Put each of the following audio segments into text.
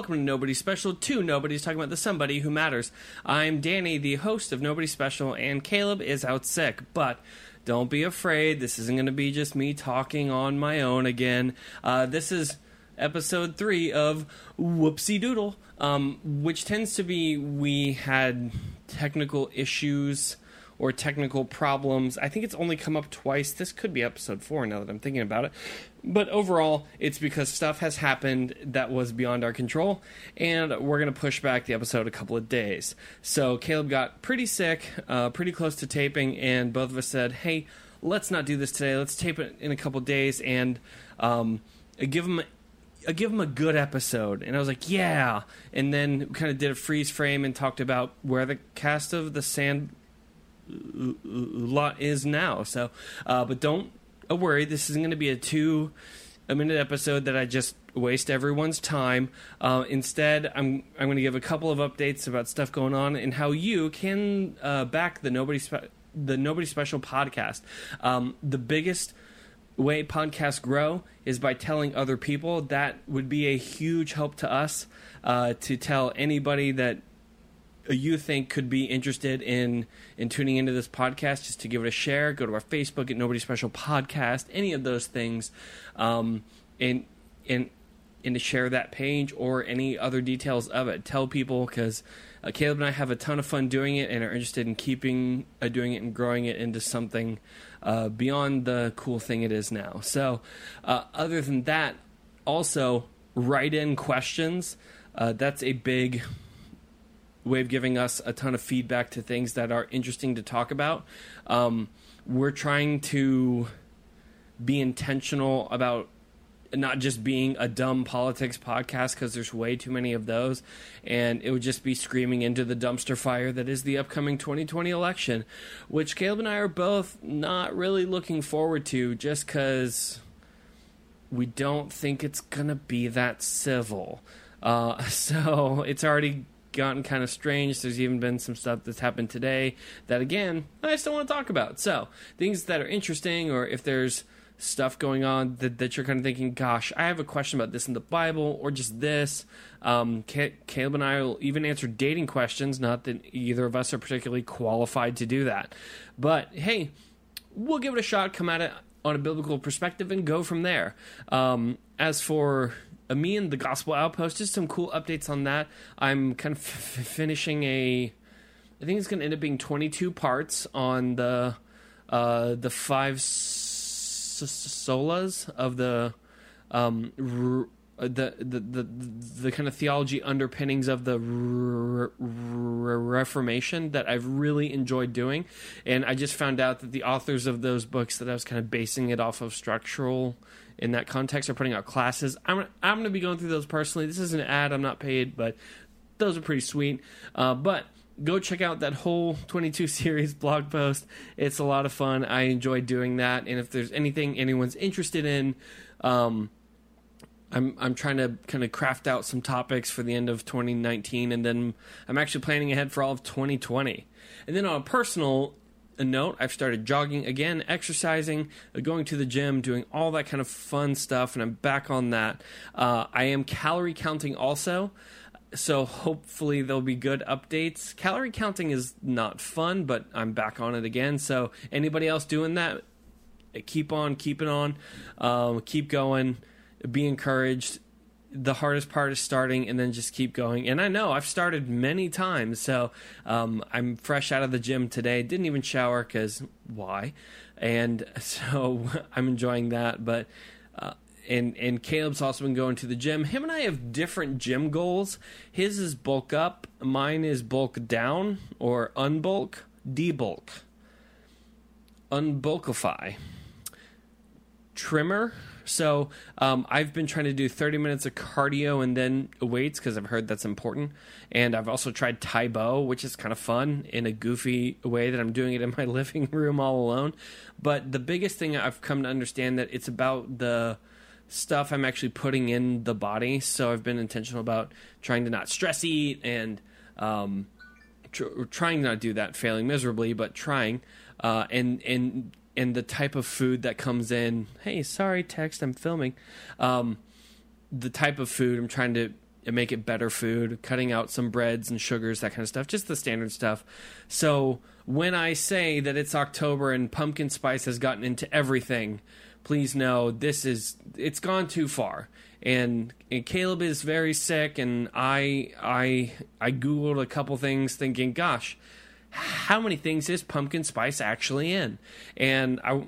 welcome to Nobody Special. Two Nobody's talking about the somebody who matters. I'm Danny, the host of Nobody Special, and Caleb is out sick, but. Don't be afraid. This isn't going to be just me talking on my own again. Uh, this is episode three of Whoopsie Doodle, um, which tends to be we had technical issues or technical problems. I think it's only come up twice. This could be episode four now that I'm thinking about it. But overall, it's because stuff has happened that was beyond our control, and we're going to push back the episode a couple of days. So Caleb got pretty sick, uh, pretty close to taping, and both of us said, hey, let's not do this today. Let's tape it in a couple days and um, give him I give him a good episode. And I was like, yeah. And then we kind of did a freeze frame and talked about where the cast of the sand lot is now. So, uh, but don't worry, this isn't going to be a two a minute episode that I just waste everyone's time. Uh, instead, I'm I'm going to give a couple of updates about stuff going on and how you can uh, back the nobody Spe- the nobody special podcast. Um, the biggest way podcasts grow is by telling other people. That would be a huge help to us uh, to tell anybody that you think could be interested in in tuning into this podcast, just to give it a share. Go to our Facebook at Nobody Special Podcast, any of those things, um, and and and to share that page or any other details of it. Tell people because uh, Caleb and I have a ton of fun doing it and are interested in keeping uh, doing it and growing it into something uh, beyond the cool thing it is now. So, uh, other than that, also write in questions. Uh, that's a big way of giving us a ton of feedback to things that are interesting to talk about. Um, we're trying to be intentional about not just being a dumb politics podcast because there's way too many of those, and it would just be screaming into the dumpster fire that is the upcoming 2020 election, which Caleb and I are both not really looking forward to just because we don't think it's gonna be that civil. Uh, so it's already gotten kind of strange. There's even been some stuff that's happened today that, again, I still want to talk about. So, things that are interesting, or if there's stuff going on that, that you're kind of thinking, gosh, I have a question about this in the Bible, or just this. Um, Caleb and I will even answer dating questions, not that either of us are particularly qualified to do that. But hey, we'll give it a shot, come at it on a biblical perspective, and go from there. Um, as for me and the Gospel Outpost, just some cool updates on that. I'm kind of f- finishing a. I think it's going to end up being 22 parts on the uh, the five s- solas of the um, the, the the the kind of theology underpinnings of the Reformation that I've really enjoyed doing, and I just found out that the authors of those books that I was kind of basing it off of structural in that context are putting out classes. I'm I'm going to be going through those personally. This is an ad. I'm not paid, but those are pretty sweet. Uh, but go check out that whole 22 series blog post. It's a lot of fun. I enjoy doing that. And if there's anything anyone's interested in, um, I'm I'm trying to kind of craft out some topics for the end of 2019, and then I'm actually planning ahead for all of 2020. And then on a personal note, I've started jogging again, exercising, uh, going to the gym, doing all that kind of fun stuff, and I'm back on that. Uh, I am calorie counting also so hopefully there'll be good updates. Calorie counting is not fun, but I'm back on it again. So anybody else doing that, keep on keeping on, um, keep going, be encouraged. The hardest part is starting, and then just keep going. And I know I've started many times, so um, I'm fresh out of the gym today. Didn't even shower because why? And so I'm enjoying that, but. Uh, and and Caleb's also been going to the gym. Him and I have different gym goals. His is bulk up, mine is bulk down or unbulk, debulk, unbulkify, trimmer. So um, I've been trying to do 30 minutes of cardio and then weights because I've heard that's important. And I've also tried Tae Bo, which is kind of fun in a goofy way that I'm doing it in my living room all alone. But the biggest thing I've come to understand that it's about the stuff I'm actually putting in the body. So I've been intentional about trying to not stress eat and um, tr- trying not to do that, failing miserably, but trying. Uh, and and and the type of food that comes in. Hey, sorry, text. I'm filming. Um, the type of food I'm trying to make it better food, cutting out some breads and sugars, that kind of stuff, just the standard stuff. So when I say that it's October and pumpkin spice has gotten into everything, please know this is it's gone too far. And, and Caleb is very sick, and I I I googled a couple things, thinking, gosh, how many things is pumpkin spice actually in? And I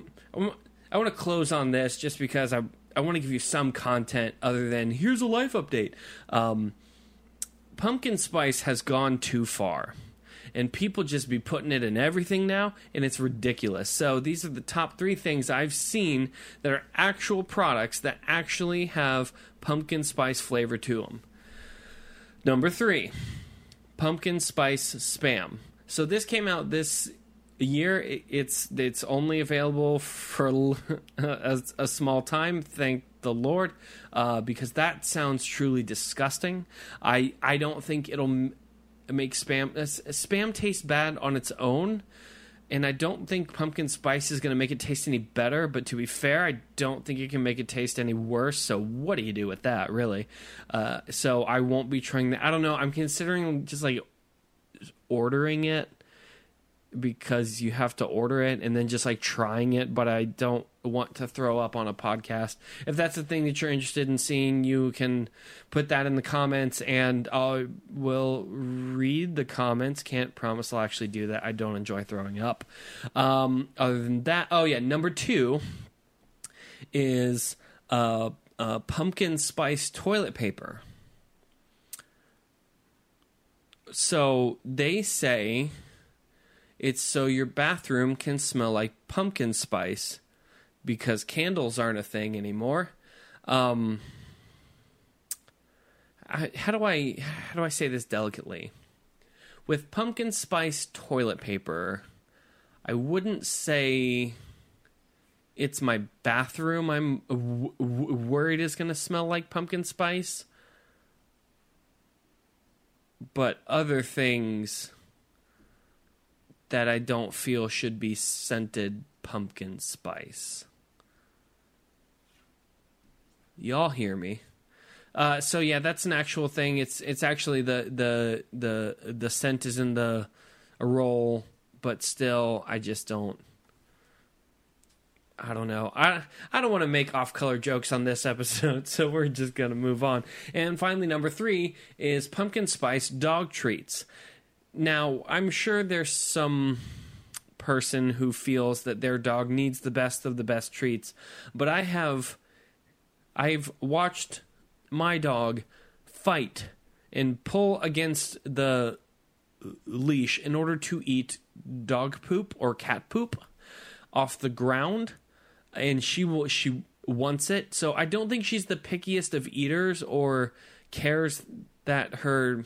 I want to close on this just because I I want to give you some content other than here's a life update. Um, pumpkin spice has gone too far. And people just be putting it in everything now, and it's ridiculous. So, these are the top three things I've seen that are actual products that actually have pumpkin spice flavor to them. Number three, pumpkin spice spam. So, this came out this year. It's it's only available for a, a small time thank the lord uh, because that sounds truly disgusting. I i don't think it'll make spam uh, spam taste bad on its own and i don't think pumpkin spice is going to make it taste any better but to be fair i don't think it can make it taste any worse so what do you do with that really? Uh, so i won't be trying that. I don't know i'm considering just like ordering it because you have to order it and then just like trying it, but I don't want to throw up on a podcast. If that's the thing that you're interested in seeing, you can put that in the comments and I will read the comments. Can't promise I'll actually do that. I don't enjoy throwing up. Um, other than that, oh yeah, number two is uh, uh, pumpkin spice toilet paper. So they say it's so your bathroom can smell like pumpkin spice because candles aren't a thing anymore. Um, how do I how do I say this delicately? With pumpkin spice toilet paper, I wouldn't say it's my bathroom I'm w- w- worried is going to smell like pumpkin spice. But other things that I don't feel should be scented pumpkin spice. Y'all hear me? Uh, so yeah, that's an actual thing. It's it's actually the the the the scent is in the a roll, but still, I just don't. I don't know. I I don't want to make off color jokes on this episode, so we're just gonna move on. And finally, number three is pumpkin spice dog treats. Now, I'm sure there's some person who feels that their dog needs the best of the best treats, but I have I've watched my dog fight and pull against the leash in order to eat dog poop or cat poop off the ground and she will she wants it. So I don't think she's the pickiest of eaters or cares that her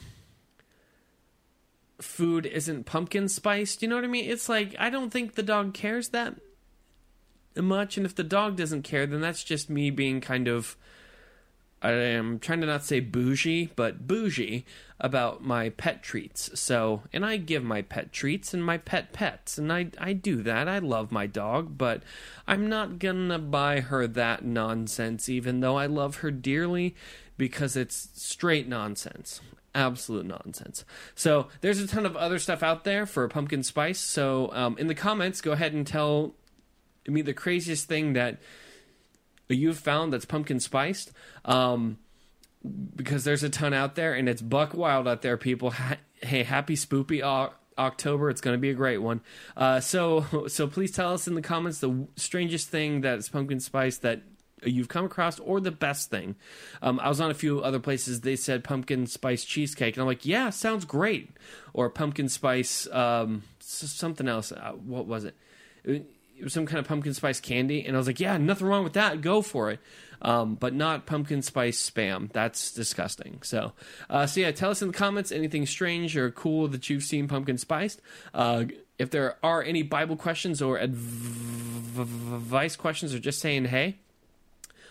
food isn't pumpkin spiced. You know what I mean? It's like I don't think the dog cares that much, and if the dog doesn't care, then that's just me being kind of. I am trying to not say bougie, but bougie about my pet treats. So, and I give my pet treats and my pet pets, and I I do that. I love my dog, but I'm not gonna buy her that nonsense, even though I love her dearly, because it's straight nonsense absolute nonsense. So there's a ton of other stuff out there for pumpkin spice. So um, in the comments, go ahead and tell me the craziest thing that you've found that's pumpkin spiced. Um, because there's a ton out there, and it's buck wild out there. People, hey, happy spoopy October. It's going to be a great one. Uh, so, so please tell us in the comments the strangest thing that's pumpkin spice that you've come across or the best thing. Um, I was on a few other places. They said pumpkin spice cheesecake, and I'm like, yeah, sounds great. Or pumpkin spice um, something else. Uh, what was it? Some kind of pumpkin spice candy, and I was like, yeah, nothing wrong with that. Go for it. Um, but not pumpkin spice spam. That's disgusting. So, uh, so yeah, tell us in the comments anything strange or cool that you've seen pumpkin spiced. Uh, if there are any Bible questions or advice questions, or just saying hey,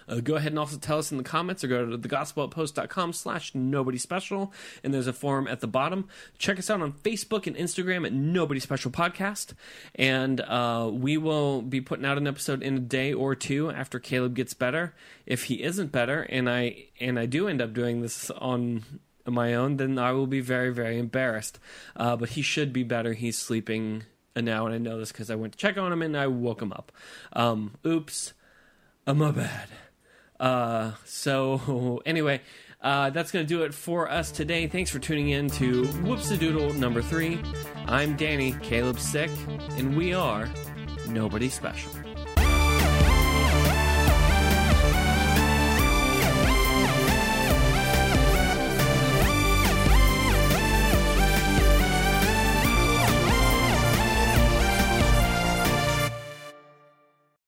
Uh, go ahead and also tell us in the comments or go to thegospelpost.com slash nobody special. And there's a forum at the bottom. Check us out on Facebook and Instagram at Nobody Special Podcast. And uh, we will be putting out an episode in a day or two after Caleb gets better. If he isn't better and I and I do end up doing this on my own, then I will be very, very embarrassed. Uh, but he should be better. He's sleeping now, and I know this because I went to check on him and I woke him up. Um, oops, I'm a bad. Uh, so anyway, uh, that's going to do it for us today. Thanks for tuning in to Whoops a Doodle number three. I'm Danny, Caleb's sick, and we are nobody special.